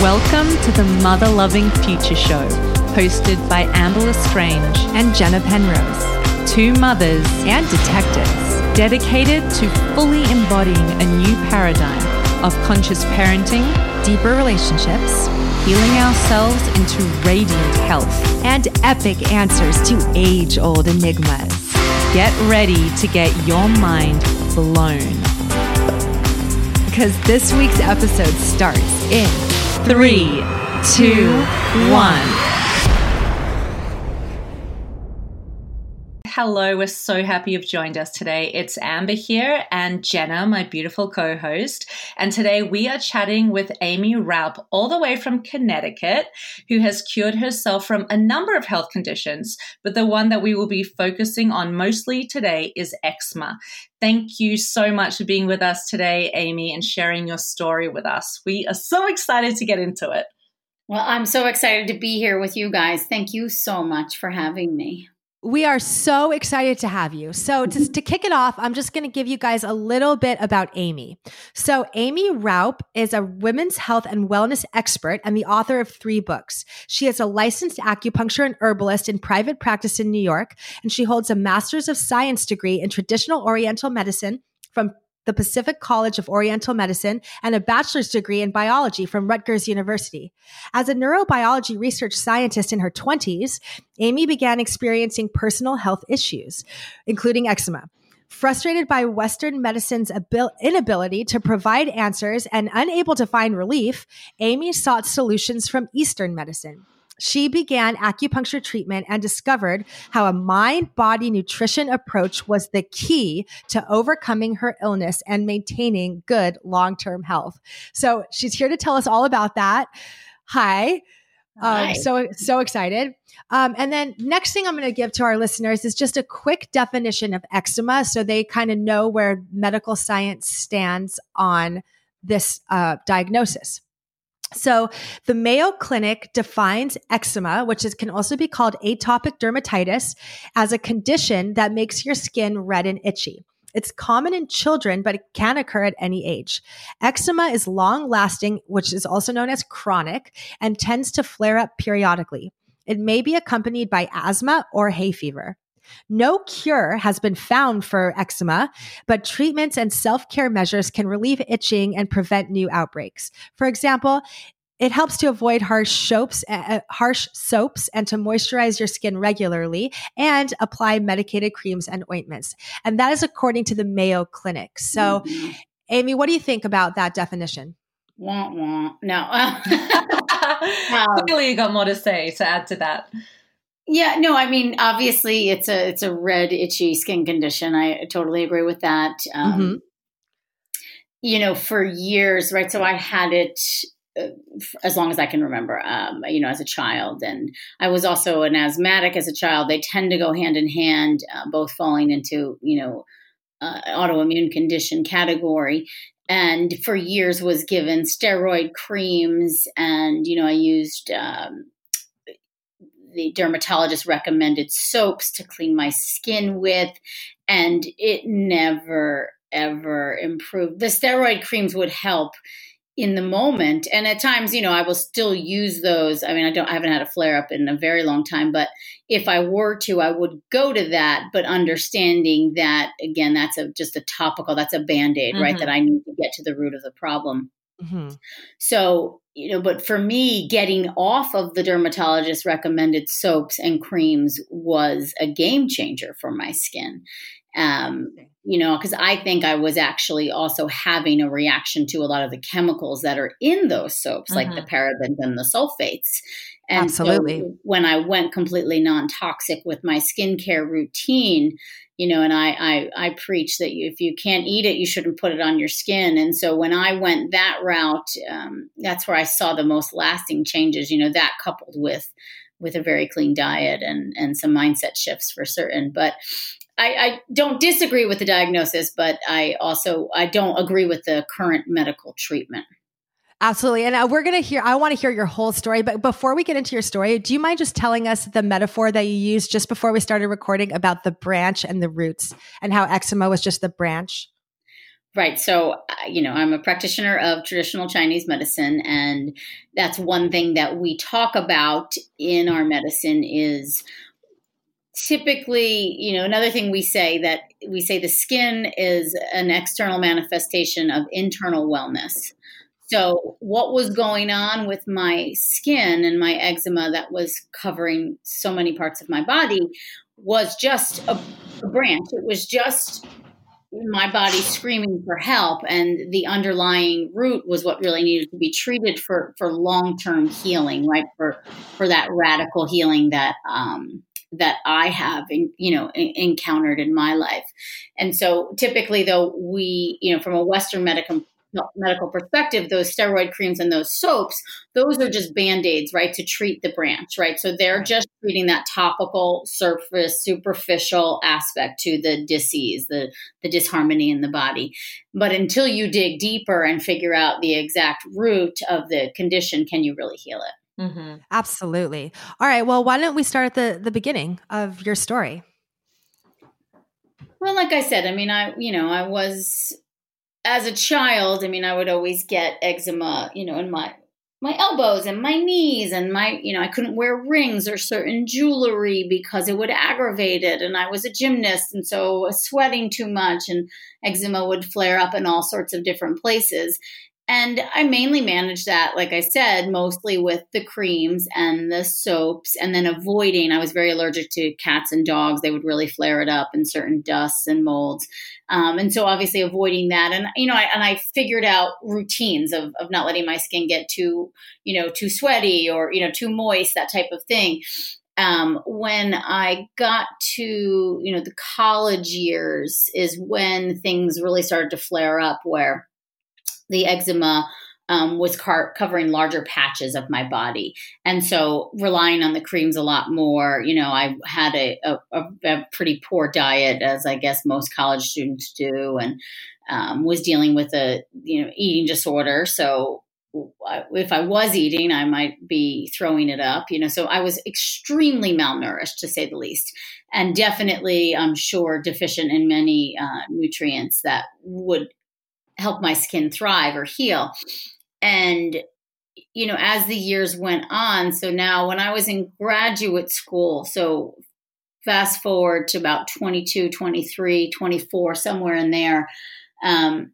Welcome to the Mother Loving Future Show, hosted by Amber Lestrange and Jenna Penrose, two mothers and detectives dedicated to fully embodying a new paradigm of conscious parenting, deeper relationships, healing ourselves into radiant health, and epic answers to age old enigmas. Get ready to get your mind blown. Because this week's episode starts in three, two, one. Hello, we're so happy you've joined us today. It's Amber here and Jenna, my beautiful co host. And today we are chatting with Aimee Raupp, all the way from Connecticut, who has cured herself from a number of health conditions. But the one that we will be focusing on mostly today is eczema. Thank you so much for being with us today, Aimee, and sharing your story with us. We are so excited to get into it. Well, I'm so excited to be here with you guys. Thank you so much for having me. We are so excited to have you. So, to, mm-hmm. to kick it off, I'm just going to give you guys a little bit about Aimee. So, Aimee Raupp is a women's health and wellness expert and the author of three books. She is a licensed acupuncture and herbalist in private practice in New York, and she holds a master's of science degree in traditional Oriental medicine from the Pacific College of Oriental Medicine, and a bachelor's degree in biology from Rutgers University. As a neurobiology research scientist in her 20s, Aimee began experiencing personal health issues, including eczema. Frustrated by Western medicine's abil- inability to provide answers and unable to find relief, Aimee sought solutions from Eastern medicine she began acupuncture treatment and discovered how a mind body nutrition approach was the key to overcoming her illness and maintaining good long term health. So she's here to tell us all about that. Hi. Um, so so excited. Um, and then next thing I'm going to give to our listeners is just a quick definition of eczema, so they kind of know where medical science stands on this uh, diagnosis. So, the Mayo Clinic defines eczema, which is, can also be called atopic dermatitis, as a condition that makes your skin red and itchy. It's common in children, but it can occur at any age. Eczema is long lasting, which is also known as chronic, and tends to flare up periodically. It may be accompanied by asthma or hay fever. No cure has been found for eczema, but treatments and self care measures can relieve itching and prevent new outbreaks. For example, it helps to avoid harsh soaps, uh, harsh soaps, and to moisturize your skin regularly, and apply medicated creams and ointments. And that is according to the Mayo Clinic. So, mm-hmm. Aimee, what do you think about that definition? Wah, wah. No. Clearly, you got more to say to add to that. Yeah, no, I mean, obviously, it's a it's a red, itchy skin condition. I totally agree with that. Um, mm-hmm. You know, for years, right? So I had it uh, as long as I can remember, um, you know, as a child. And I was also an asthmatic as a child. They tend to go hand in hand, uh, both falling into, you know, uh, autoimmune condition category. And for years was given steroid creams, and you know, I used um, the dermatologist recommended soaps to clean my skin with, and it never ever improved. The steroid creams would help in the moment and at times you know i will still use those i mean i don't i haven't had a flare up in a very long time but if i were to i would go to that but understanding that again that's a just a topical that's a band-aid mm-hmm. right that i need to get to the root of the problem mm-hmm. so you know, but for me, getting off of the dermatologist recommended soaps and creams was a game changer for my skin. Um, you know, because I think I was actually also having a reaction to a lot of the chemicals that are in those soaps, mm-hmm. like the mm-hmm. parabens and the sulfates. And Absolutely. So when I went completely non toxic with my skincare routine, you know, and I, I, I preach that you, if you can't eat it, you shouldn't put it on your skin. And so when I went that route, um, that's where I saw the most lasting changes. You know, that coupled with with a very clean diet and and some mindset shifts for certain. But I, I don't disagree with the diagnosis, but I also I don't agree with the current medical treatment. Absolutely. And uh, we're going to hear, I want to hear your whole story. But before we get into your story, do you mind just telling us the metaphor that you used just before we started recording about the branch and the roots and how eczema was just the branch? Right. So, uh, you know, I'm a practitioner of traditional Chinese medicine, and that's one thing that we talk about in our medicine is typically, you know, another thing we say that we say the skin is an external manifestation of internal wellness. So, what was going on with my skin and my eczema that was covering so many parts of my body was just a, a branch. It was just my body screaming for help, and the underlying root was what really needed to be treated for for long term healing, right? For for that radical healing that um, that I have, in, you know, in, encountered in my life. And so, typically, though, we, you know, from a Western medical medical perspective, those steroid creams and those soaps, those are just band aids, right, to treat the branch, right? So they're just treating that topical, surface, superficial aspect to the disease, the, the disharmony in the body. But until you dig deeper and figure out the exact root of the condition, can you really heal it? Mm-hmm. Absolutely. All right. Well, why don't we start at the, the beginning of your story? Well, like I said, I mean, I, you know, I was as a child, I mean, I would always get eczema, you know, in my my elbows and my knees and my, you know, I couldn't wear rings or certain jewelry because it would aggravate it. And I was a gymnast, and so sweating too much, and eczema would flare up in all sorts of different places. And I mainly managed that, like I said, mostly with the creams and the soaps, and then avoiding. I was very allergic to cats and dogs; they would really flare it up, in certain dusts and molds. Um, and so, obviously, avoiding that. And you know, I, and I figured out routines of of not letting my skin get too, you know, too sweaty or you know too moist, that type of thing. Um, when I got to you know the college years is when things really started to flare up, where the eczema um, was car- covering larger patches of my body. And so relying on the creams a lot more, you know, I had a, a, a pretty poor diet, as I guess most college students do, and um, was dealing with a, you know, eating disorder. So if I was eating, I might be throwing it up, you know. So I was extremely malnourished, to say the least, and definitely, I'm sure, deficient in many uh, nutrients that would help my skin thrive or heal. And you know, as the years went on, so now when I was in graduate school, so fast forward to about 22, 23, 24, somewhere in there, um,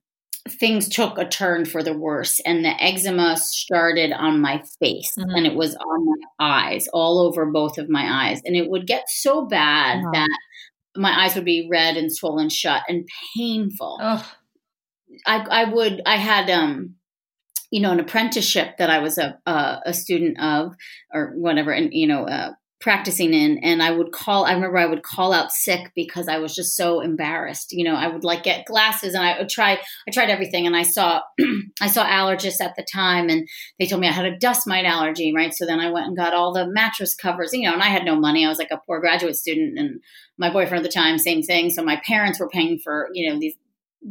things took a turn for the worse. And the eczema started on my face mm-hmm. and it was on my eyes, all over both of my eyes. And it would get so bad that my eyes would be red and swollen shut and painful. I, I would I had um you know an apprenticeship that I was a a, student of or whatever and you know uh, practicing in. And I would call I remember I would call out sick because I was just so embarrassed. You know I would like get glasses and I would try I tried everything and I saw I saw allergists at the time and they told me I had a dust mite allergy right? So then I went and got all the mattress covers you know and I had no money. I was like a poor graduate student and my boyfriend at the time same thing. So my parents were paying for you know these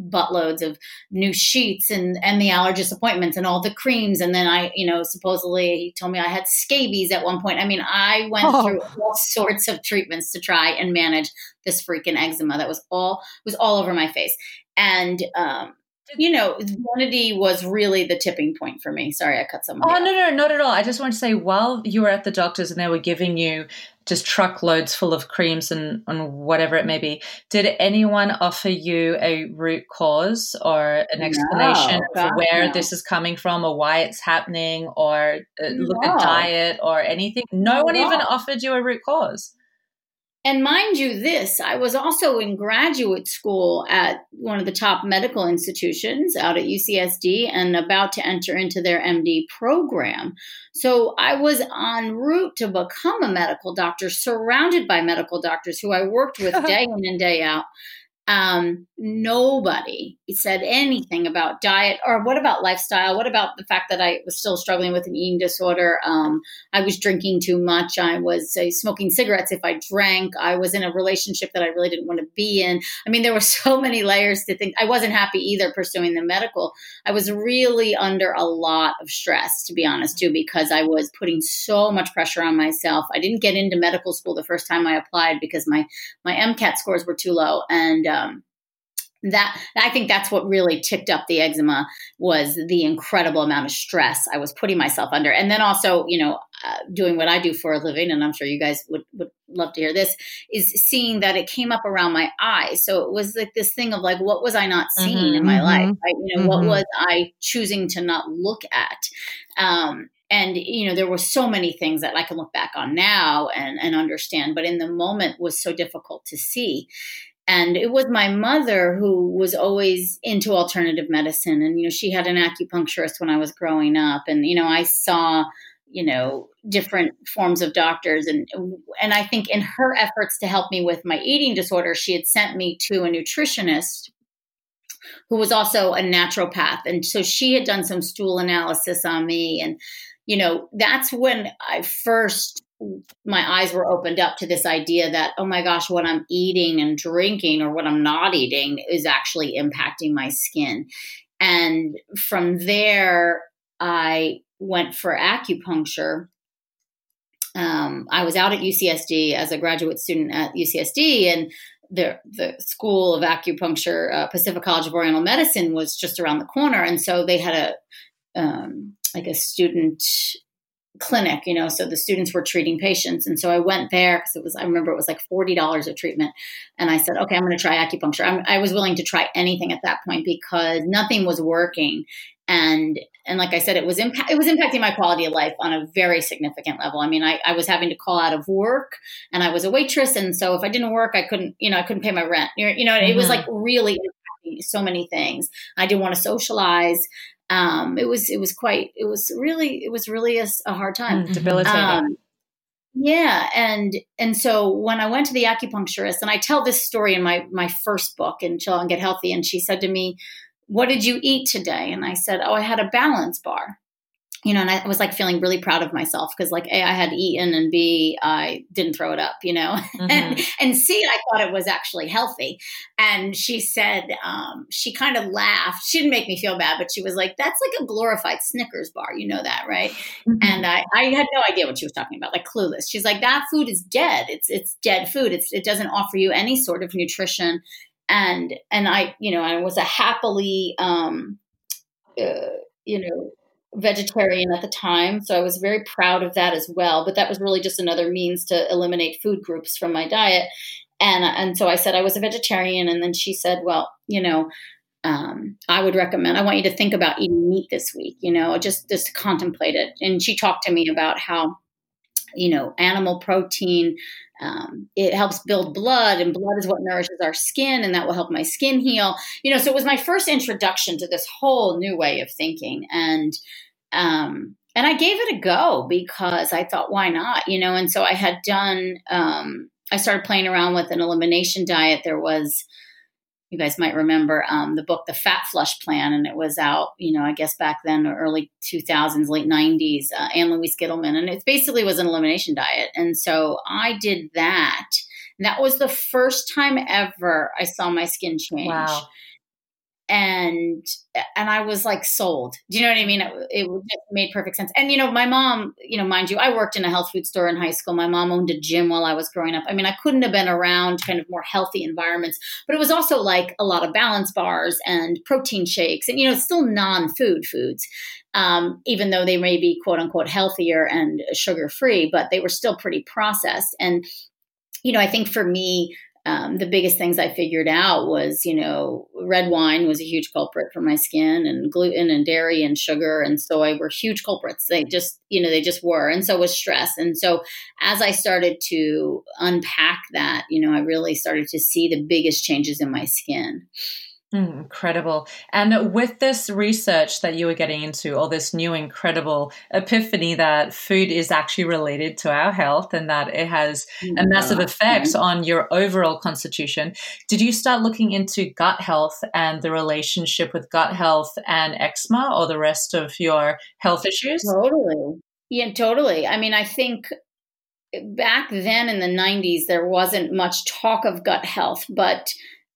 buttloads of new sheets and and the allergist appointments and all the creams and then I you know supposedly he told me I had scabies at one point I mean I went oh. through all sorts of treatments to try and manage this freaking eczema that was all was all over my face and um you know, vanity was really the tipping point for me. Sorry, I cut someone. Oh, off. no, no, not at all. I just want to say, while you were at the doctor's and they were giving you just truckloads full of creams and, and whatever it may be, did anyone offer you a root cause or an explanation no, of where no. this is coming from or why it's happening or uh, look no. at diet or anything? No one even offered you a root cause. And mind you, this, I was also in graduate school at one of the top medical institutions out at UCSD and about to enter into their MD program. So I was en route to become a medical doctor, surrounded by medical doctors who I worked with day in and day out. Um, nobody said anything about diet or what about lifestyle? What about the fact that I was still struggling with an eating disorder? Um, I was drinking too much. I was uh, smoking cigarettes if I drank. I was in a relationship that I really didn't want to be in. I mean, there were so many layers to think. I wasn't happy either pursuing the medical. I was really under a lot of stress, to be honest, too, because I was putting so much pressure on myself. I didn't get into medical school the first time I applied because my my MCAT scores were too low, and um, that I think that's what really tipped up the eczema was the incredible amount of stress I was putting myself under, and then also, you know, uh, doing what I do for a living, and I'm sure you guys would would love to hear this, is seeing that it came up around my eyes. So it was like this thing of like, what was I not seeing mm-hmm, in my mm-hmm, life? Right? You know, mm-hmm. what was I choosing to not look at? Um, and you know there were so many things that i can look back on now and, and understand but in the moment was so difficult to see and it was my mother who was always into alternative medicine. And you know she had an acupuncturist when i was growing up. And you know i saw you know different forms of doctors. And and i think in her efforts to help me with my eating disorder she had sent me to a nutritionist who was also a naturopath. And so she had done some stool analysis on me. And you know that's when i first my eyes were opened up to this idea that oh my gosh what i'm eating and drinking or what i'm not eating is actually impacting my skin. And from there i went for acupuncture. Um, i was out at ucsd as a graduate student at ucsd and the, the school of acupuncture uh, pacific college of oriental medicine was just around the corner. And so they had a um, like a student clinic, you know, so the students were treating patients. And so I went there because it was, I remember it was like $40 a treatment. And I said, okay, I'm going to try acupuncture. I'm, i was willing to try anything at that point because nothing was working. And, and like I said, it was, impa- it was impacting my quality of life on a very significant level. I mean, I, I was having to call out of work and I was a waitress. And so if I didn't work, I couldn't, you know, I couldn't pay my rent. You know, it mm-hmm. was like really so many things. I didn't want to socialize um, it was it was quite it was really it was really a, a hard time mm, debilitating. Um, yeah, and and so when I went to the acupuncturist, and I tell this story in my my first book, and Chill and Get Healthy, and she said to me, "What did you eat today?" And I said, "Oh, I had a balance bar." You know, and I was like feeling really proud of myself because like A, I had eaten and B, I didn't throw it up, you know, mm-hmm. and, and C, I thought it was actually healthy. And she said, um, she kind of laughed. She didn't make me feel bad, but she was like, that's like a glorified Snickers bar. You know that, right? Mm-hmm. And I, I had no idea what she was talking about, like clueless. She's like, that food is dead. It's, it's dead food. It's, it doesn't offer you any sort of nutrition. And, and I, you know, I was a happily, um, uh, you know, vegetarian at the time, so I was very proud of that as well. But that was really just another means to eliminate food groups from my diet. And and so I said I was a vegetarian, and then she said, "Well, you know, um, I would recommend. I want you to think about eating meat this week. You know, just just contemplate it." And she talked to me about how you know animal protein um, it helps build blood and blood is what nourishes our skin and that will help my skin heal. You know so it was my first introduction to this whole new way of thinking and um, and i gave it a go because i thought why not? You know and so i had done um, i started playing around with an elimination diet. There was you guys might remember um, the book The Fat Flush Plan, and it was out, you know, I guess back then, early 2000s, late 90s, uh, Ann Louise Gittleman, and it basically was an elimination diet. And so I did that. And that was the first time ever I saw my skin change. Wow and and I was like sold. Do you know what I mean? It, it made perfect sense. And you know, my mom, you know, mind you, I worked in a health food store in high school. My mom owned a gym while I was growing up. I mean, I couldn't have been around kind of more healthy environments, but it was also like a lot of balance bars and protein shakes, and you know, still non-food foods. Um, even though they may be quote unquote healthier and sugar free, but they were still pretty processed. And you know, I think for me, um, the biggest things I figured out was, you know, red wine was a huge culprit for my skin, and gluten and dairy and sugar and soy were huge culprits. They just, you know, they just were. And so was stress. And so as I started to unpack that, you know, I really started to see the biggest changes in my skin. Mm, incredible. And with this research that you were getting into, or this new incredible epiphany that food is actually related to our health and that it has a massive effect on your overall constitution, did you start looking into gut health and the relationship with gut health and eczema or the rest of your health issues? Totally. Yeah, totally. I mean, I think back then in the 90s, there wasn't much talk of gut health, but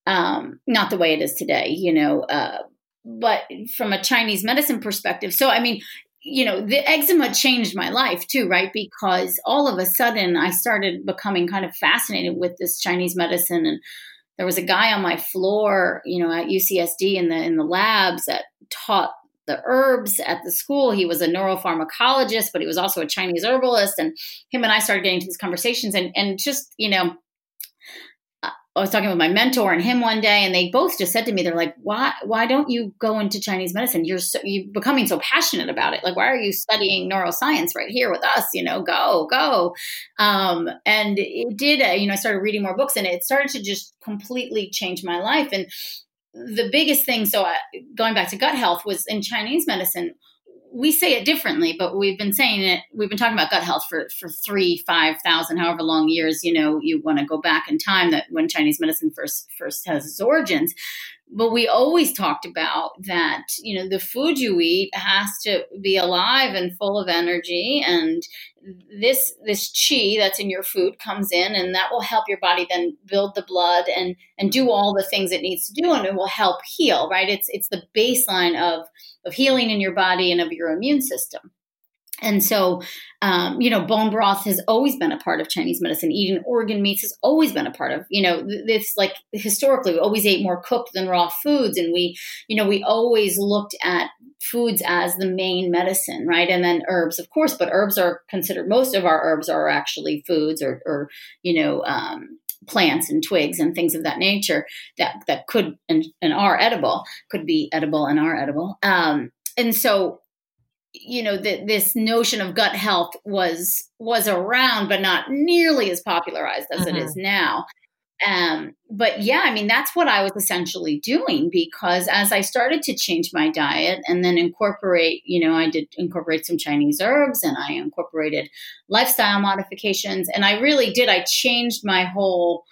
um, not the way it is today, you know. Uh, but from a Chinese medicine perspective, so I mean, you know, the eczema changed my life too, right? Because all of a sudden I started becoming kind of fascinated with this Chinese medicine and there was a guy on my floor, you know, at UCSD in the in the labs that taught the herbs at the school. He was a neuropharmacologist, but he was also a Chinese herbalist. And him and I started getting into these conversations and and just, you know, I was talking with my mentor and him one day, and they both just said to me, "They're like, why why don't you go into Chinese medicine? You're so, you're becoming so passionate about it. Like, why are you studying neuroscience right here with us? You know, go go." Um, and it did. Uh, you know, I started reading more books, and it started to just completely change my life. And the biggest thing, so I, going back to gut health, was in Chinese medicine we say it differently, but we've been saying it. We've been talking about gut health for for three, five thousand, however long years you know you want to go back in time that when Chinese medicine first first has its origins. But we always talked about that you know the food you eat has to be alive and full of energy, and this this chi that's in your food comes in, and that will help your body then build the blood and and do all the things it needs to do, and it will help heal. Right? It's it's the baseline of of healing in your body and of your immune system. And so, um, you know, bone broth has always been a part of Chinese medicine. Eating organ meats has always been a part of, you know, it's like historically we always ate more cooked than raw foods. And we, you know, we always looked at foods as the main medicine, right? And then herbs, of course, but herbs are considered, most of our herbs are actually foods or, or you know, um, plants and twigs and things of that nature that that could and, and are edible could be edible and are edible um, and so you know that this notion of gut health was was around but not nearly as popularized as mm-hmm. it is now um, but yeah, I mean, that's what I was essentially doing because as I started to change my diet and then incorporate, you know, I did incorporate some Chinese herbs and I incorporated lifestyle modifications. And I really did, I changed my whole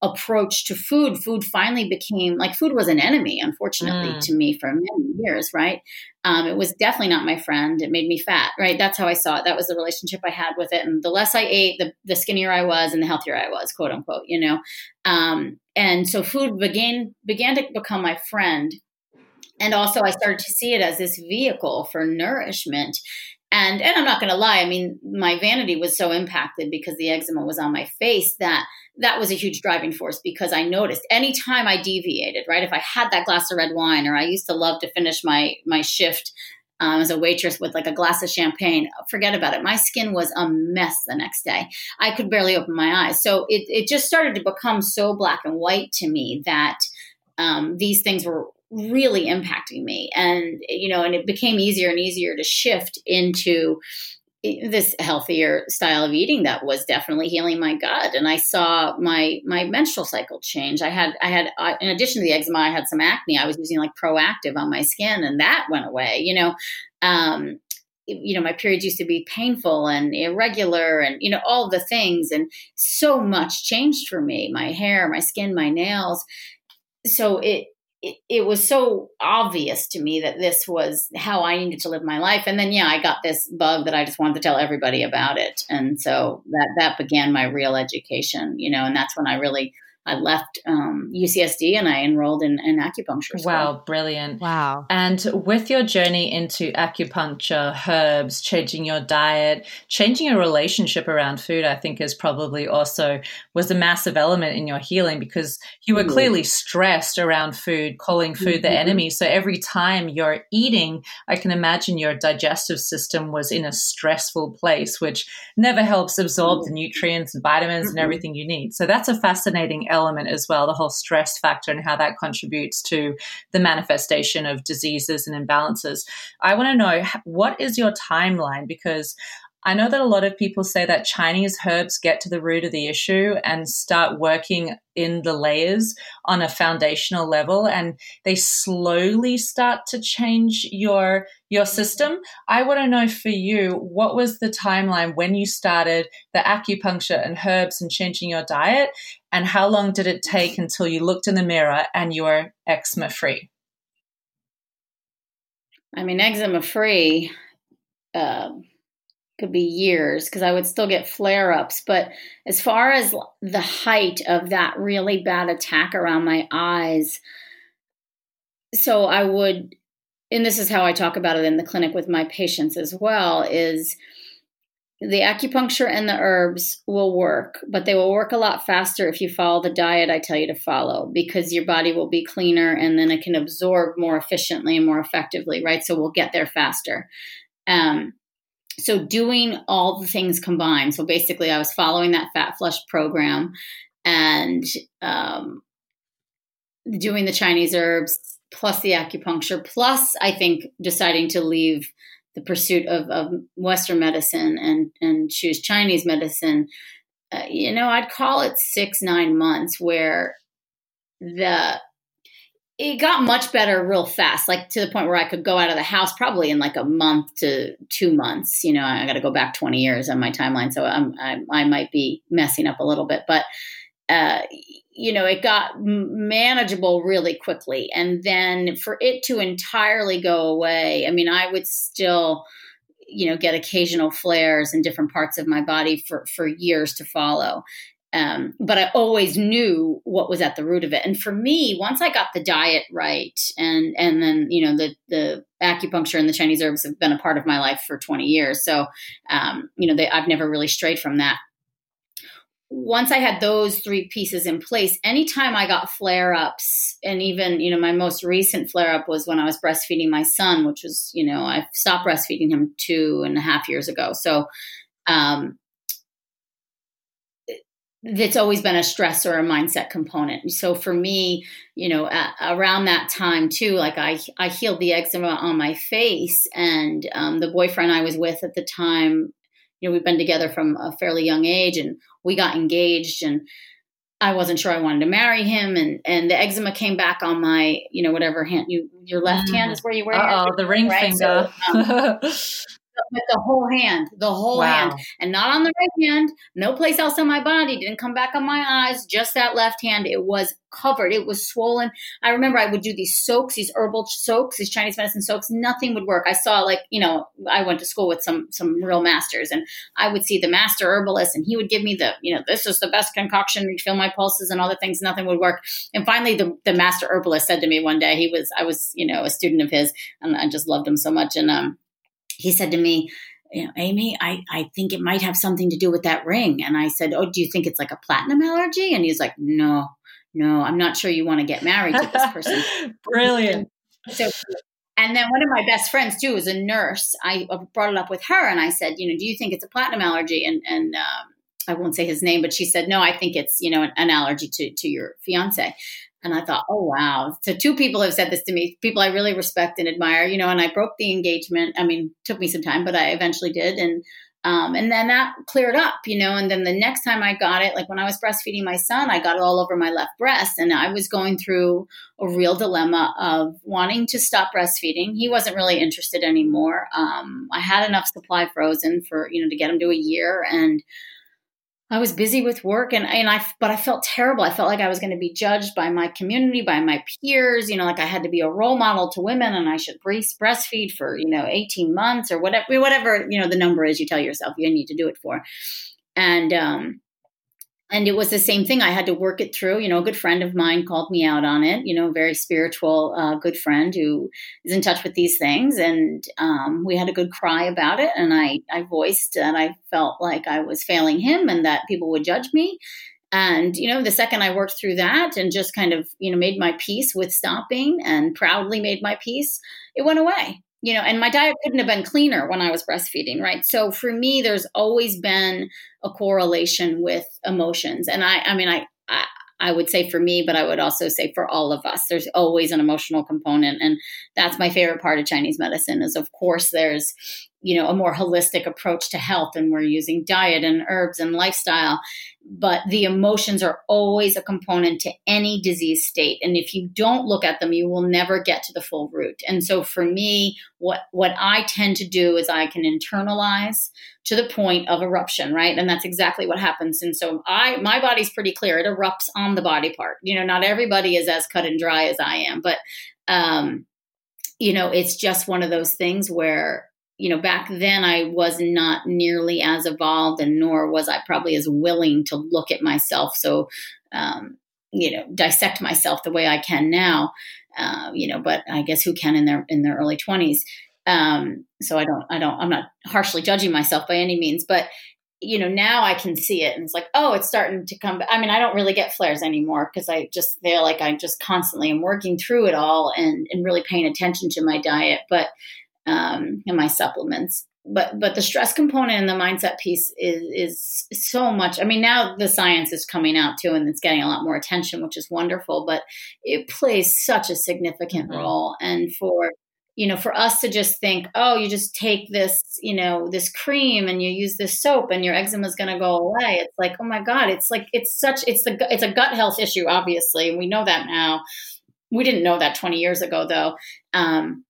approach to food, food finally became like food was an enemy, unfortunately, mm. to me for many years, right? Um, it was definitely not my friend. It made me fat, right? That's how I saw it. That was the relationship I had with it. And the less I ate, the, the skinnier I was and the healthier I was, quote unquote, you know? Um, and so food began, began to become my friend. And also, I started to see it as this vehicle for nourishment and and I'm not going to lie. I mean, my vanity was so impacted because the eczema was on my face that that was a huge driving force because I noticed anytime I deviated, right? If I had that glass of red wine, or I used to love to finish my my shift um, as a waitress with like a glass of champagne, forget about it. My skin was a mess the next day. I could barely open my eyes. So it it just started to become so black and white to me that um, these things were really impacting me and you know and it became easier and easier to shift into this healthier style of eating that was definitely healing my gut. And i saw my my menstrual cycle change. I had i had uh, in addition to the eczema i had some acne. I was using like Proactiv on my skin and that went away you know? Um you know my periods used to be painful and irregular and you know all the things. And so much changed for me. My hair my skin my nails. So it it, it, was so obvious to me that this was how I needed to live my life. And then, yeah, I got this bug that I just wanted to tell everybody about it. And so that, that began my real education, you know, and that's when I really I left um, UCSD and I enrolled in an acupuncture school. Wow, brilliant. Wow. And with your journey into acupuncture, herbs, changing your diet, changing your relationship around food, I think is probably also was a massive element in your healing because you were mm-hmm. clearly stressed around food, calling food mm-hmm. the enemy. So every time you're eating, I can imagine your digestive system was in a stressful place, which never helps absorb mm-hmm. the nutrients and vitamins and everything you need. So that's a fascinating element element as well, the whole stress factor and how that contributes to the manifestation of diseases and imbalances. I want to know what is your timeline because I know that a lot of people say that Chinese herbs get to the root of the issue and start working in the layers on a foundational level and they slowly start to change your your system. I want to know for you what was the timeline when you started the acupuncture and herbs and changing your diet and how long did it take until you looked in the mirror and you were eczema free? I mean, eczema free. Uh, could be years because I would still get flare ups. But as far as the height of that really bad attack around my eyes, so I would, and this is how I talk about it in the clinic with my patients as well, is the acupuncture and the herbs will work, but they will work a lot faster if you follow the diet I tell you to follow because your body will be cleaner and then it can absorb more efficiently and more effectively, right? So we'll get there faster. Um, so doing all the things combined. So basically, I was following that Fat Flush program and um, doing the Chinese herbs plus the acupuncture, plus I think deciding to leave the pursuit of, of Western medicine and and choose Chinese medicine. Uh, you know, I'd call it six nine months where the it got much better real fast, like to the point where I could go out of the house probably in like a month to two months. You know, I got to go back 20 years on my timeline, so I'm, I, I might be messing up a little bit, but uh, you know, it got manageable really quickly. And then for it to entirely go away, I mean, I would still, you know, get occasional flares in different parts of my body for, for years to follow. Um, but I always knew what was at the root of it. And for me, once I got the diet right, and and then you know the the acupuncture and the Chinese herbs have been a part of my life for 20 years. So um, you know they, I've never really strayed from that. Once I had those three pieces in place, anytime I got flare ups, and even you know my most recent flare up was when I was breastfeeding my son, which was you know I stopped breastfeeding him two and a half years ago. So um, that's always been a stress or a mindset component. So for me, you know, around that time too, like I I healed the eczema on my face, and um, the boyfriend I was with at the time, you know, we've been together from a fairly young age, and we got engaged, and I wasn't sure I wanted to marry him, and and the eczema came back on my, you know, whatever hand you your left mm. hand is where you wear. Oh, the ring right? finger. So, um, with the whole hand, the whole wow. hand, and not on the right hand. No place else on my body. Didn't come back on my eyes. Just that left hand. It was covered. It was swollen. I remember I would do these soaks, these herbal soaks, these Chinese medicine soaks. Nothing would work. I saw like you know I went to school with some some real masters, and I would see the master herbalist, and he would give me the you know this is the best concoction. You feel my pulses and all the things. Nothing would work. And finally, the the master herbalist said to me one day, he was I was you know a student of his, and I just loved him so much, and um he said to me, you know, Aimee, I, I think it might have something to do with that ring. And I said, Oh, do you think it's like a platinum allergy? And he's like, No, no, I'm not sure you want to get married to this person. Brilliant. So, and then one of my best friends too is a nurse. I brought it up with her and I said, you know, do you think it's a platinum allergy? And, and, um, I won't say his name, but she said, no, I think it's, you know, an, an allergy to, to your fiance. And I thought, oh, wow. So two people have said this to me, people I really respect and admire, you know, and I broke the engagement. I mean, took me some time, but I eventually did. And, um, and then that cleared up, you know, and then the next time I got it, like when I was breastfeeding my son, I got it all over my left breast. And I was going through a real dilemma of wanting to stop breastfeeding. He wasn't really interested anymore. Um, I had enough supply frozen for, you know, to get him to a year. And, I was busy with work and, and I, but I felt terrible. I felt like I was going to be judged by my community, by my peers, you know, like I had to be a role model to women and I should breastfeed for, you know, 18 months or whatever, whatever, you know, the number is you tell yourself you need to do it for. And, um, and it was the same thing. I had to work it through. You know, a good friend of mine called me out on it. You know, very spiritual, uh, good friend who is in touch with these things, and um, we had a good cry about it. And I, I voiced that I felt like I was failing him, and that people would judge me. And you know, the second I worked through that and just kind of you know made my peace with stopping, and proudly made my peace, it went away you know, and my diet couldn't have been cleaner when I was breastfeeding, right? So for me, there's always been a correlation with emotions. And I, I mean, I, I, I would say for me, but I would also say for all of us, there's always an emotional component. And that's my favorite part of Chinese medicine is of course there's you know a more holistic approach to health and we're using diet and herbs and lifestyle. But the emotions are always a component to any disease state and if you don't look at them you will never get to the full root. And so for me what what i tend to do is i can internalize to the point of eruption right? And that's exactly what happens. And so i my body's pretty clear. It erupts on the body part. You know not everybody is as cut and dry as i am but um you know it's just one of those things where you know, back then I was not nearly as evolved, and nor was I probably as willing to look at myself. So, um, you know, dissect myself the way I can now. Uh, you know, but I guess who can in their in their early twenties. Um, so I don't, I don't, I'm not harshly judging myself by any means, but you know, now I can see it and it's like, oh, it's starting to come. I mean, I don't really get flares anymore because I just feel like I just constantly am working through it all and, and really paying attention to my diet. But um, and my supplements. But but the stress component and the mindset piece is is so much. I mean, now the science is coming out too, and it's getting a lot more attention, which is wonderful. But it plays such a significant mm-hmm. role, and for you know, for us to just think, oh, you just take this, you know, this cream and you use this soap and your eczema is going to go away. It's like, oh my God, it's like, it's such, it's the, it's a gut health issue, obviously. And we know that now. We didn't know that 20 years ago, though. Um,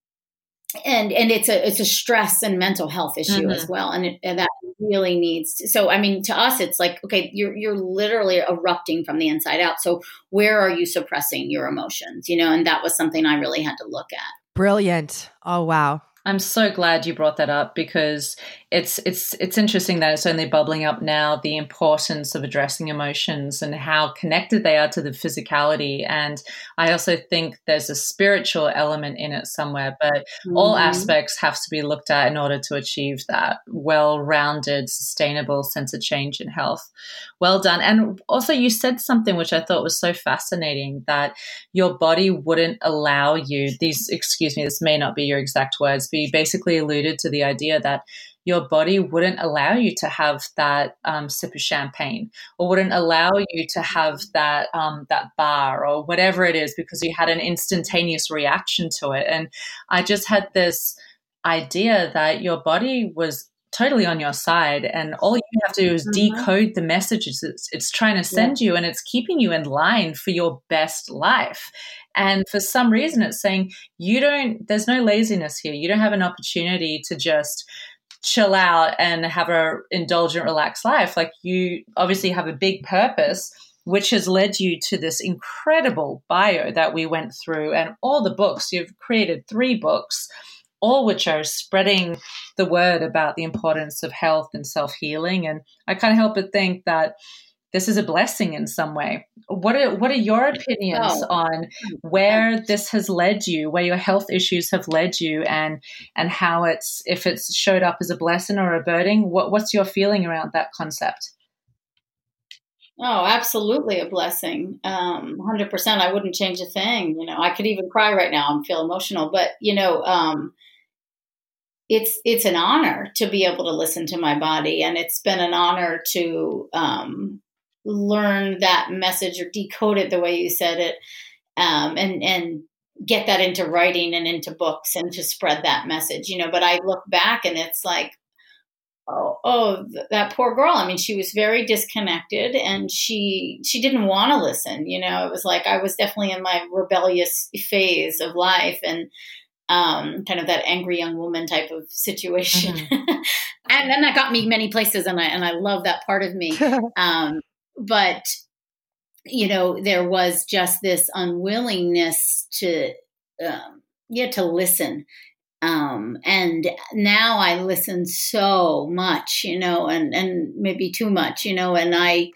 and and it's a it's a stress and mental health issue mm-hmm. as well and, it, and that really needs to, so i mean to us it's like okay you're you're literally erupting from the inside out. So where are you suppressing your emotions? You know and that was something i really had to look at. Brilliant. Oh wow I'm so glad you brought that up because it's it's it's interesting that it's only bubbling up now the importance of addressing emotions and how connected they are to the physicality and I also think there's a spiritual element in it somewhere but mm-hmm. all aspects have to be looked at in order to achieve that well-rounded sustainable sense of change in health. Well done. And also you said something which I thought was so fascinating that your body wouldn't allow you these excuse me this may not be your exact words you basically alluded to the idea that your body wouldn't allow you to have that um, sip of champagne or wouldn't allow you to have that um, that bar or whatever it is because you had an instantaneous reaction to it. And i just had this idea that your body was totally on your side and all you have to do is mm-hmm. decode the messages it's, it's trying to send yeah. you and it's keeping you in line for your best life. And for some reason it's saying you don't there's no laziness here. You don't have an opportunity to just chill out and have a indulgent relaxed life. Like you obviously have a big purpose which has led you to this incredible bio that we went through and all the books. You've created three books all which are spreading the word about the importance of health and self healing. And I can't help but think that this is a blessing in some way. What are what are your opinions oh. on where this has led you, where your health issues have led you, and and how it's if it's showed up as a blessing or a burden? What what's your feeling around that concept? Oh, absolutely a blessing. Um, 100%. I wouldn't change a thing. You know, I could even cry right now and feel emotional, but you know, um, it's it's an honor to be able to listen to my body and it's been an honor to um, learn that message or decode it the way you said it um, and and get that into writing and into books and to spread that message you know. But i look back and it's like oh, oh that poor girl. I mean she was very disconnected and she she didn't want to listen you know. It was like i was definitely in my rebellious phase of life and um, kind of that angry young woman type of situation. Mm-hmm. and then that got me many places, and I and I love that part of me. um, but you know, there was just this unwillingness to, um, yeah, to listen. Um, and now I listen so much, you know, and and maybe too much, you know, and I.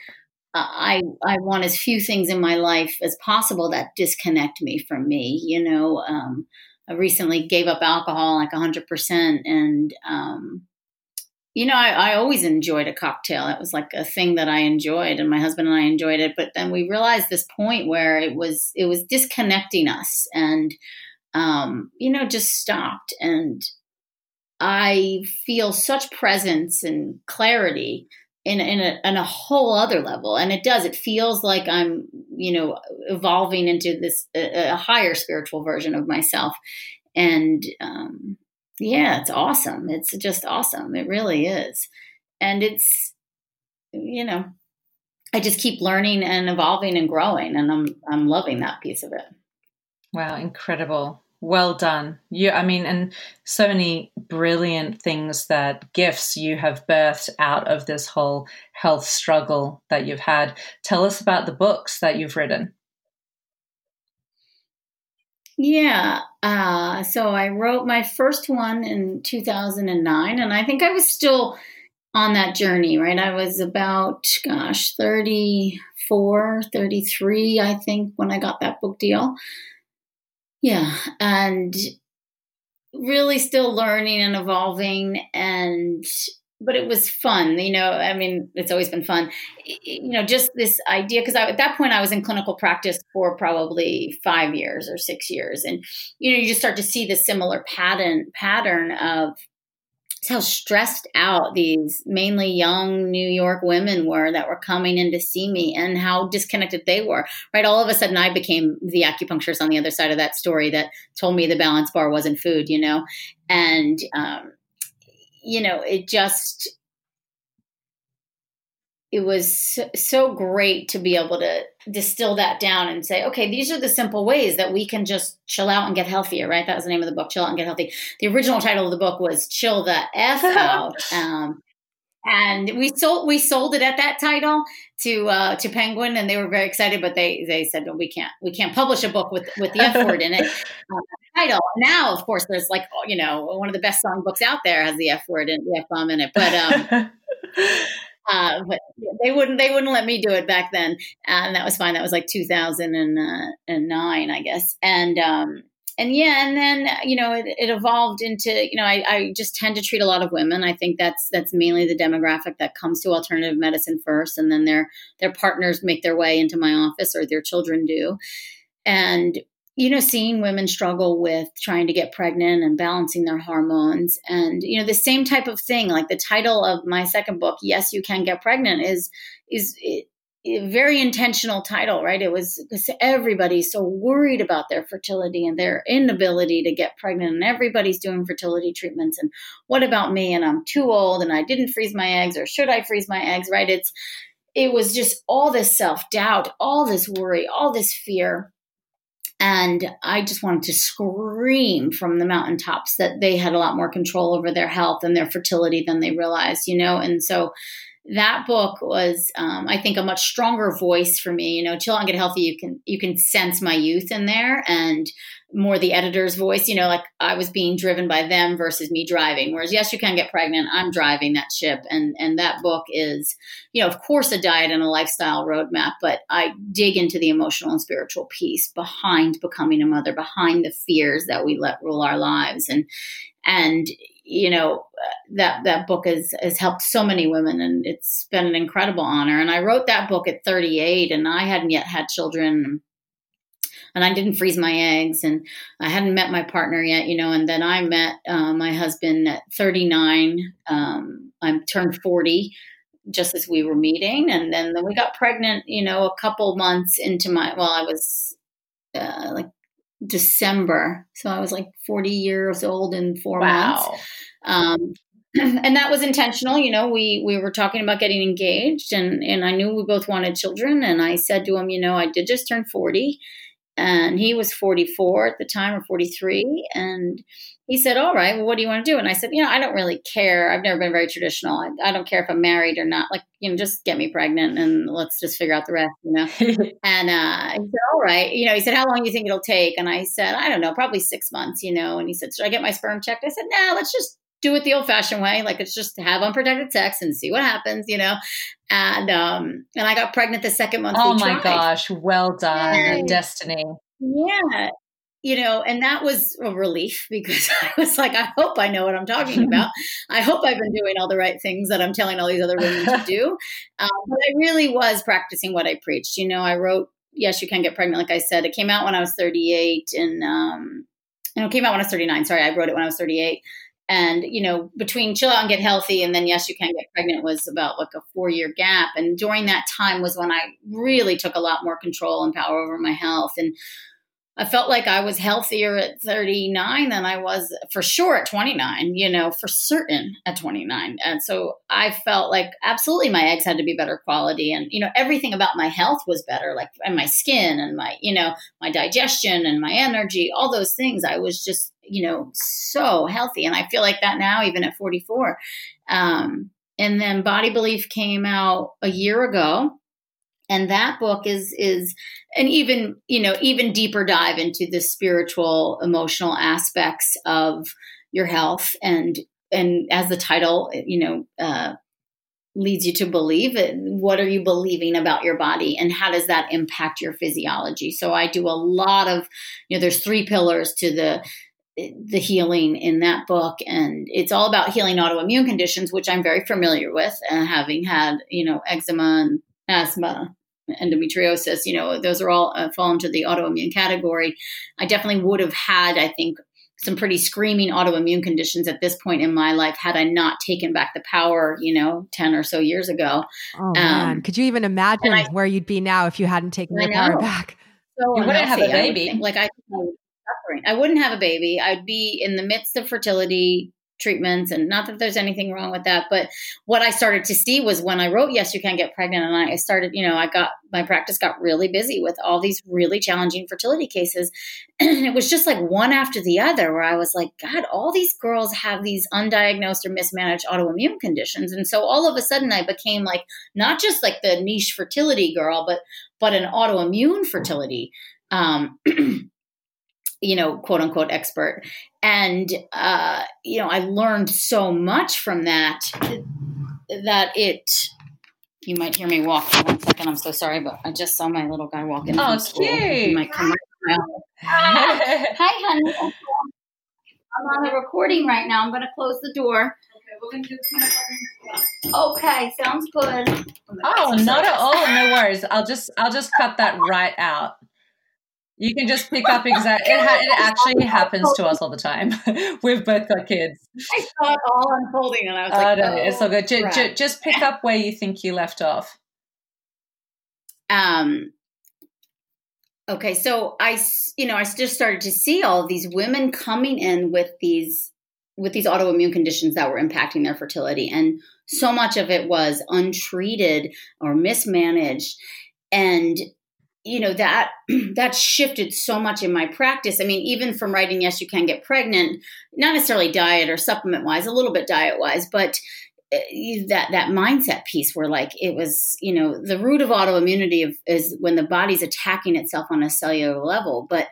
I I want as few things in my life as possible that disconnect me from me. You know, um, I recently gave up alcohol like 100%. And, um, you know, I, I, always enjoyed a cocktail. It was like a thing that I enjoyed, and my husband and I enjoyed it. But then we realized this point where it was it was disconnecting us, and um, you know, just stopped. And I feel such presence and clarity in in a, in a whole other level and it does it feels like i'm you know evolving into this a, a higher spiritual version of myself and um yeah, it's awesome. It's just awesome. It really is. And it's, you know, I just keep learning and evolving and growing, and I'm I'm loving that piece of it. Wow, incredible. Well done. You I mean and so many brilliant things that gifts you have birthed out of this whole health struggle that you've had. Tell us about the books that you've written. Yeah. Uh, so I wrote my first one in 2009, and I think I was still on that journey, right? I was about, gosh, 34, 33, I think, when I got that book deal. Yeah. And really still learning and evolving and but it was fun you know i mean it's always been fun you know just this idea because at that point i was in clinical practice for probably five years or six years and you know you just start to see the similar pattern pattern of how stressed out these mainly young New York women were that were coming in to see me and how disconnected they were. Right. All of a sudden, I became the acupuncturist on the other side of that story that told me the balance bar wasn't food, you know? And, um, you know, it just, it was so great to be able to distill that down and say, okay, these are the simple ways that we can just chill out and get healthier, right? That was the name of the book, Chill Out and Get Healthy. The original title of the book was Chill the F Out. Um, and we sold we sold it at that title to uh, to Penguin, and they were very excited. But they they said, no, we can't we can't publish a book with with the F word in it. Uh, title now, of course, there's like you know one of the best song books out there has the F word and the F bomb in it. But um, uh, but they wouldn't they wouldn't let me do it back then, and that was fine. That was like 2009, I guess, and um, and yeah, and then you know it, it evolved into you know I, I, just tend to treat a lot of women. I think that's that's mainly the demographic that comes to alternative medicine first, and then their their partners make their way into my office or their children do, and you know, seeing women struggle with trying to get pregnant and balancing their hormones. And, you know, the same type of thing, like the title of my second book, Yes, You Can Get Pregnant, is, is, a very intentional title, right? It was because everybody's so worried about their fertility and their inability to get pregnant, and everybody's doing fertility treatments. And what about me? And I'm too old, and I didn't freeze my eggs, or should I freeze my eggs? Right? It's it was just all this self doubt, all this worry, all this fear, and I just wanted to scream from the mountaintops that they had a lot more control over their health and their fertility than they realized, you know? And so that book was um, i think a much stronger voice for me you know chill and get healthy you can you can sense my youth in there and more the editor's voice you know like i was being driven by them versus me driving. Whereas yes you can get pregnant. I'm driving that ship. And and that book is you know of course a diet and a lifestyle roadmap but i dig into the emotional and spiritual piece behind becoming a mother behind the fears that we let rule our lives. And and you know that that book has has helped so many women and it's been an incredible honor. And i wrote that book at 38 and i hadn't yet had children and i didn't freeze my eggs and i hadn't met my partner yet you know and then i met uh, my husband at 39 um, i turned 40 just as we were meeting and then, then we got pregnant you know a couple months into my well i was uh, like December. So I was like 40 years old in four wow. months. Um, and that was intentional. You know, we, we were talking about getting engaged and, and I knew we both wanted children. And I said to him, you know, I did just turn 40 and he was 44 at the time or 43. And he said, All right, well, what do you want to do? And I said, You know, I don't really care. I've never been very traditional. I, I, don't care if I'm married or not. Like, you know, just get me pregnant and let's just figure out the rest, you know? and uh, he said, All right. You know, he said, How long do you think it'll take? And I said, I don't know, probably six months, you know? And he said, Should I get my sperm checked? I said, Nah, let's just do it the old fashioned way. Like, it's just have unprotected sex and see what happens, you know? And, um, and I got pregnant the second month. Oh my tried. gosh. Well done. And, Destiny. Yeah you know, and that was a relief because I was like, I hope I know what I'm talking about. I hope I've been doing all the right things that I'm telling all these other women to do. Um, but I really was practicing what I preached. You know, I wrote, Yes, You Can Get Pregnant, like I said. It came out when I was 38 and, um, and it came out when I was 39. Sorry, I wrote it when I was 38. And, you know, between chill out and get healthy and then yes, you can get pregnant was about like a four year gap. And during that time was when I really took a lot more control and power over my health. And I felt like I was healthier at 39 than I was for sure at 29, you know, for certain at 29. And so I felt like absolutely my eggs had to be better quality and, you know, everything about my health was better, like and my skin and my, you know, my digestion and my energy, all those things. I was just, you know, so healthy. And I feel like that now, even at 44. Um, and then Body Belief came out a year ago and that book is is an even you know even deeper dive into the spiritual emotional aspects of your health and and as the title you know uh, leads you to believe what are you believing about your body and how does that impact your physiology so i do a lot of you know there's three pillars to the the healing in that book and it's all about healing autoimmune conditions which i'm very familiar with uh, having had you know eczema and asthma endometriosis, you know, those are all uh, fall into the autoimmune category. I definitely would have had, I think, some pretty screaming autoimmune conditions at this point in my life had I not taken back the power, you know, 10 or so years ago. Oh, um, man. Could you even imagine I, where you'd be now if you hadn't taken the power back? So you wouldn't have a baby. I like I, I wouldn't have a baby. I'd be in the midst of fertility treatments and not that there's anything wrong with that but what i started to see was when i wrote yes you can get pregnant and i started you know i got my practice got really busy with all these really challenging fertility cases and it was just like one after the other where i was like god all these girls have these undiagnosed or mismanaged autoimmune conditions and so all of a sudden i became like not just like the niche fertility girl but but an autoimmune fertility um, you know, quote unquote expert. And, uh, you know, I learned so much from that that it, you might hear me walk for one second. I'm so sorry, but I just saw my little guy walking. Oh, cute. might come right Hi, honey. I'm on a recording right now. I'm going to close the door. Okay, sounds good. Oh, not at all. No worries. I'll just I'll just cut that right out. You can just pick up exactly. It, ha- it actually happens to us all the time. We've both got kids. I saw it all unfolding, and I was like, "Oh, no, it's so good." J- j- just pick up where you think you left off. Um. Okay, so I, you know, I just started to see all these women coming in with these with these autoimmune conditions that were impacting their fertility, and so much of it was untreated or mismanaged, and you know that that shifted so much in my practice. I mean even from writing yes you can get pregnant not necessarily diet or supplement wise a little bit diet wise but eh, that that mindset piece where like it was you know the root of autoimmunity is when the body's attacking itself on a cellular level. But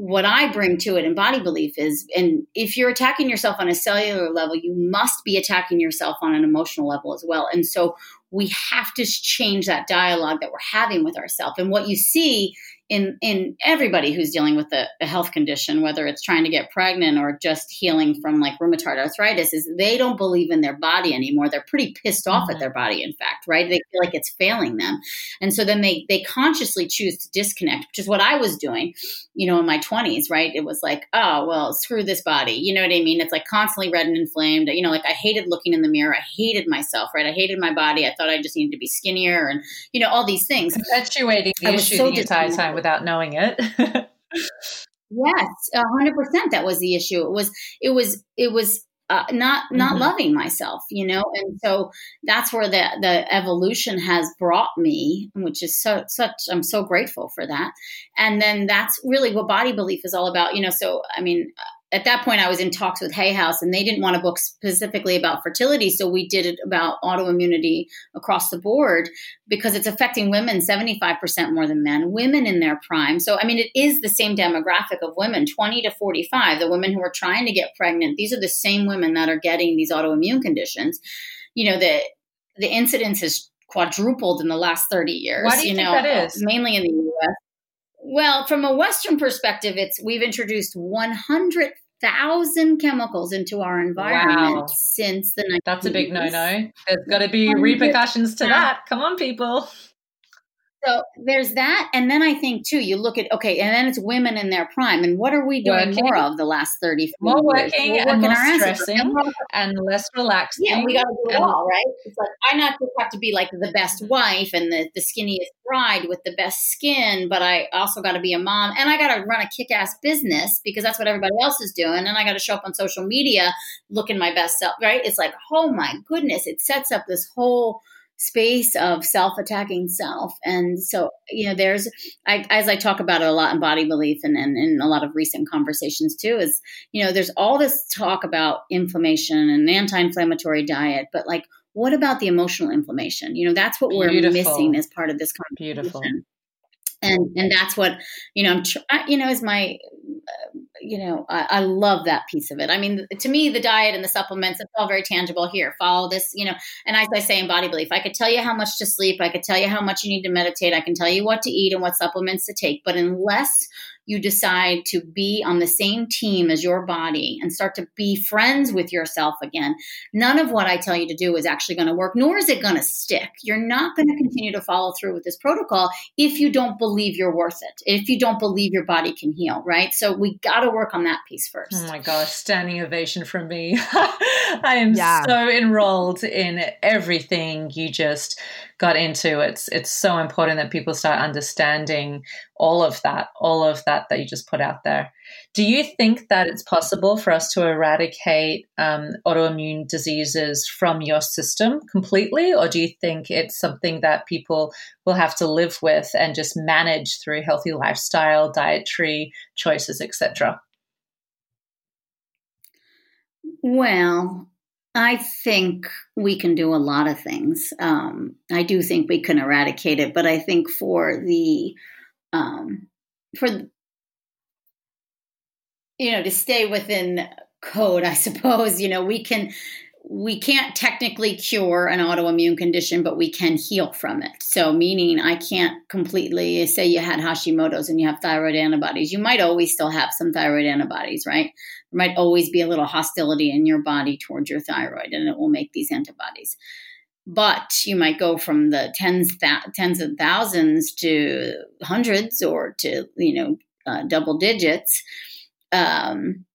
what I bring to it in body belief is, and if you're attacking yourself on a cellular level, you must be attacking yourself on an emotional level as well. And so we have to change that dialogue that we're having with ourselves. And what you see in in everybody who's dealing with a, a, health condition, whether it's trying to get pregnant or just healing from like rheumatoid arthritis, is they don't believe in their body anymore. They're pretty pissed off mm-hmm. at their body, in fact, right? They feel like it's failing them, and so then they they consciously choose to disconnect, which is what I was doing, you know, in my twenties, right? It was like, oh well, screw this body, you know what I mean? It's like constantly red and inflamed. You know, like I hated looking in the mirror. I hated myself, right? I hated my body. I thought I just needed to be skinnier, and you know, all these things. Perpetuating the issue so the entire time without knowing it. yes, a hundred percent. That was the issue. It was, it was, it was uh, not not mm-hmm. loving myself, you know, and so that's where the the evolution has brought me, which is so such. I'm so grateful for that. And then that's really what body belief is all about, you know. So I mean, at that point I was in talks with Hay House and they didn't want a book specifically about fertility. So we did it about autoimmunity across the board because it's affecting women 75% more than men, women in their prime. So, I mean, it is the same demographic of women, 20 to 45, the women who are trying to get pregnant. These are the same women that are getting these autoimmune conditions. You know, the, the incidence has quadrupled in the last 30 years. Why do you, you think know, that is? Mainly in the US. Well, from a Western perspective, it's we've introduced 100,000 chemicals into our environment wow. since the 90s. That's a big no-no. There's got to be repercussions to that. Come on, people. So there's that. And then I think too, you look at, okay, and then it's women in their prime. And what are we doing Working. more of the last 30, More 40 years? working We're and working more our stressing And less relaxing. yeah, we got to do it all, right? It's like I not just have to be like the best wife and the, the skinniest bride with the best skin, but I also got to be a mom and I got to run a kick ass business because that's what everybody else is doing. And I got to show up on social media looking my best self, right? It's like, oh my goodness, it sets up this whole space of self-attacking self. And so you know there's I, as i talk about it a lot in body belief and, and in a lot of recent conversations too is you know there's all this talk about inflammation and anti-inflammatory diet but like what about the emotional inflammation? You know that's what we're missing as part of this conversation. Beautiful. and and that's what you know i'm tr- you know is my you know I, I love that piece of it. I mean to me the diet and the supplements it's all very tangible here. Follow this you know and as i say in body belief i could tell you how much to sleep. I could tell you how much you need to meditate. I can tell you what to eat and what supplements to take. But unless you decide to be on the same team as your body and start to be friends with yourself again, none of what I tell you to do is actually going to work, nor is it going to stick. You're not going to continue to follow through with this protocol if you don't believe you're worth it, if you don't believe your body can heal, right? So we got to work on that piece oh first. Oh my gosh, standing ovation from me. I am Yeah. so enrolled in everything you just got into. It's it's so important that people start understanding all of that, all of that that you just put out there. Do you think that it's possible for us to eradicate um, autoimmune diseases from your system completely, or do you think it's something that people will have to live with and just manage through healthy lifestyle, dietary choices, etc.? Well, I think we can do a lot of things. Um, I do think we can eradicate it, but I think for the um, for you know to stay within code, I suppose you know we can we can't technically cure an autoimmune condition, but we can heal from it. So, meaning I can't completely say you had Hashimoto's and you have thyroid antibodies. You might always still have some thyroid antibodies, right? There might always be a little hostility in your body towards your thyroid, and it will make these antibodies. But you might go from the tens, th- tens of thousands to hundreds, or to you know uh, double digits. Um,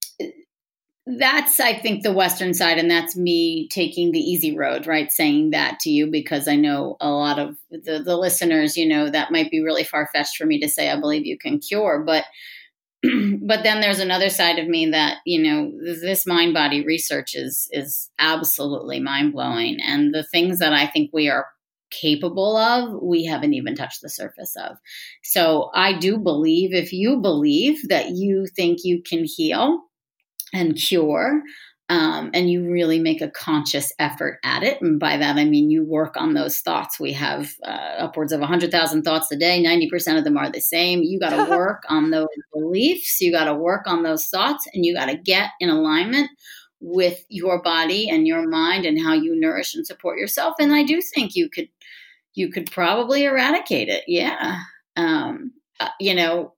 that's i think the western side and that's me taking the easy road right saying that to you because i know a lot of the, the listeners you know that might be really far-fetched for me to say i believe you can cure but but then there's another side of me that you know this mind body research is is absolutely mind-blowing and the things that i think we are capable of we haven't even touched the surface of. So i do believe if you believe that you think you can heal and cure. Um, and you really make a conscious effort at it. And by that, I mean you work on those thoughts. We have uh, upwards of 100,000 thoughts a day. 90% of them are the same. You got to work on those beliefs. You got to work on those thoughts and you got to get in alignment with your body and your mind and how you nourish and support yourself. And I do think you could, you could probably eradicate it. Yeah. Um, uh, you know,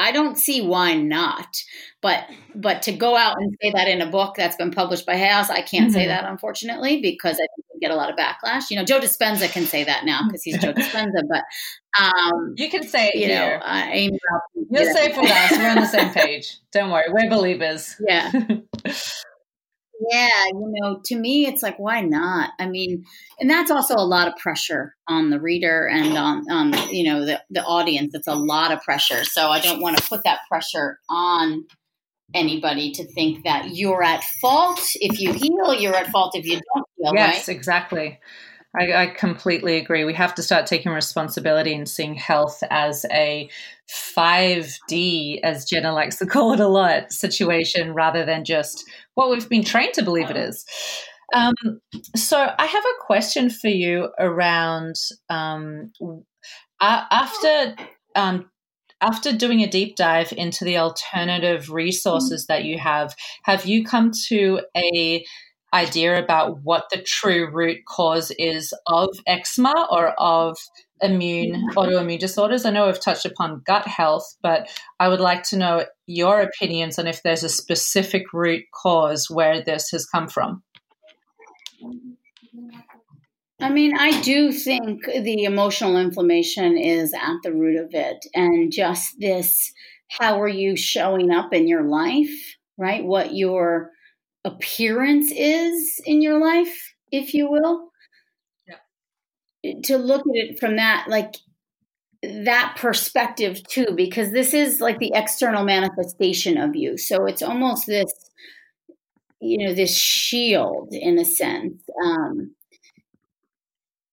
I don't see why not. But but to go out and say that in a book that's been published by House, I can't say Mhm. that unfortunately because I get a lot of backlash. You know, Joe Dispenza can say that now because he's Joe Dispenza. But um, You can say it you know, uh, Aimee You're yeah. safe with us. We're on the same page. Don't worry. We're believers. Yeah. Yeah, you know, to me, it's like, why not? I mean, and that's also a lot of pressure on the reader and on, on you know, the, the audience. It's a lot of pressure. So I don't want to put that pressure on anybody to think that you're at fault if you heal, you're at fault if you don't heal, yes, right? exactly. I, I completely agree. We have to start taking responsibility and seeing health as a 5D, as Jenna likes to call it a lot, situation rather than just what we've been trained to believe it is. Um, so, I have a question for you around um, after um, after doing a deep dive into the alternative resources that you have. Have you come to a idea about what the true root cause is of eczema or of immune autoimmune disorders. I know we've touched upon gut health, but I would like to know your opinions on if there's a specific root cause where this has come from. I mean, I do think the emotional inflammation is at the root of it. And just this how are you showing up in your life, right? What your appearance is in your life, if you will. Yeah. To look at it from that, like that perspective too, because this is like the external manifestation of you. So it's almost this, you know, this shield in a sense. Um,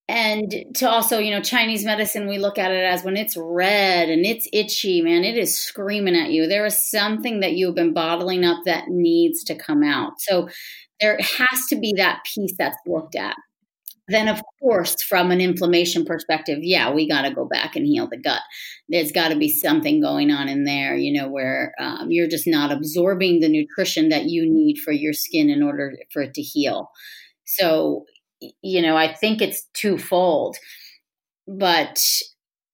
and to also you know chinese medicine we look at it as when it's red and it's itchy man it is screaming at you. There is something that you've been bottling up that needs to come out. So there has to be that piece that's looked at. Then of course from an inflammation perspective yeah we got to go back and heal the gut. There's got to be something going on in there you know where um, you're just not absorbing the nutrition that you need for your skin in order for it to heal. So you know, I think it's twofold. But,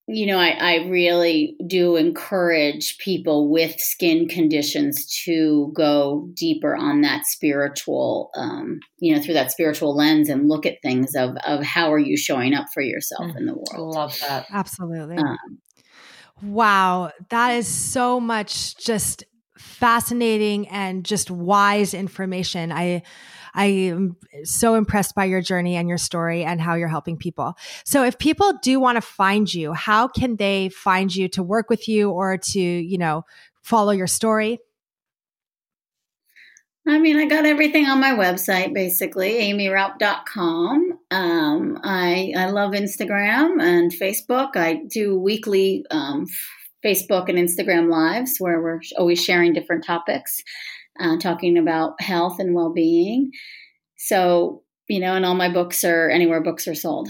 you know, I, I really do encourage people with skin conditions to go deeper on that spiritual, um, you know, through that spiritual lens and look at things of, of how are you showing up for yourself mm, in the world. Love that. Absolutely. Um, wow. That is so much just fascinating and just wise information. I, I am so impressed by your journey and your story and how you're helping people. So if people do want to find you, how can they find you to work with you or to, you know, follow your story? I mean, I got everything on my website basically, aimeeraupp.com. Um, I, I love Instagram and Facebook. I do weekly um, Facebook and Instagram lives where we're always sharing different topics uh, talking about health and well being. So, you know, and all my books are anywhere books are sold.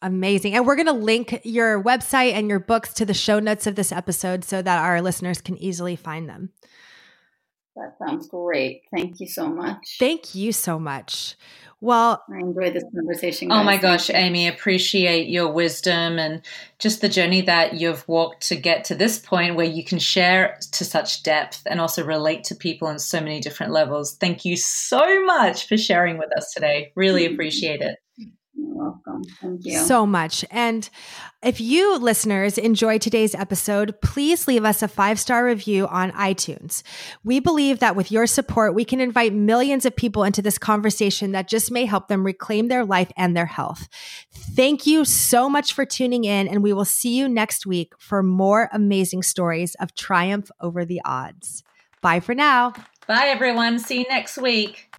Amazing. And we're going to link your website and your books to the show notes of this episode so that our listeners can easily find them. That sounds great. Thank you so much. Thank you so much. Well, I enjoyed this conversation. Guys. Oh my gosh, Aimee, appreciate your wisdom and just the journey that you've walked to get to this point where you can share to such depth and also relate to people on so many different levels. Thank you so much for sharing with us today. Really mm-hmm. appreciate it. You're welcome. Thank you. So much. And if you listeners enjoy today's episode, please leave us a five star review on iTunes. We believe that with your support, we can invite millions of people into this conversation that just may help them reclaim their life and their health. Thank you so much for tuning in, and we will see you next week for more amazing stories of triumph over the odds. Bye for now. Bye, everyone. See you next week.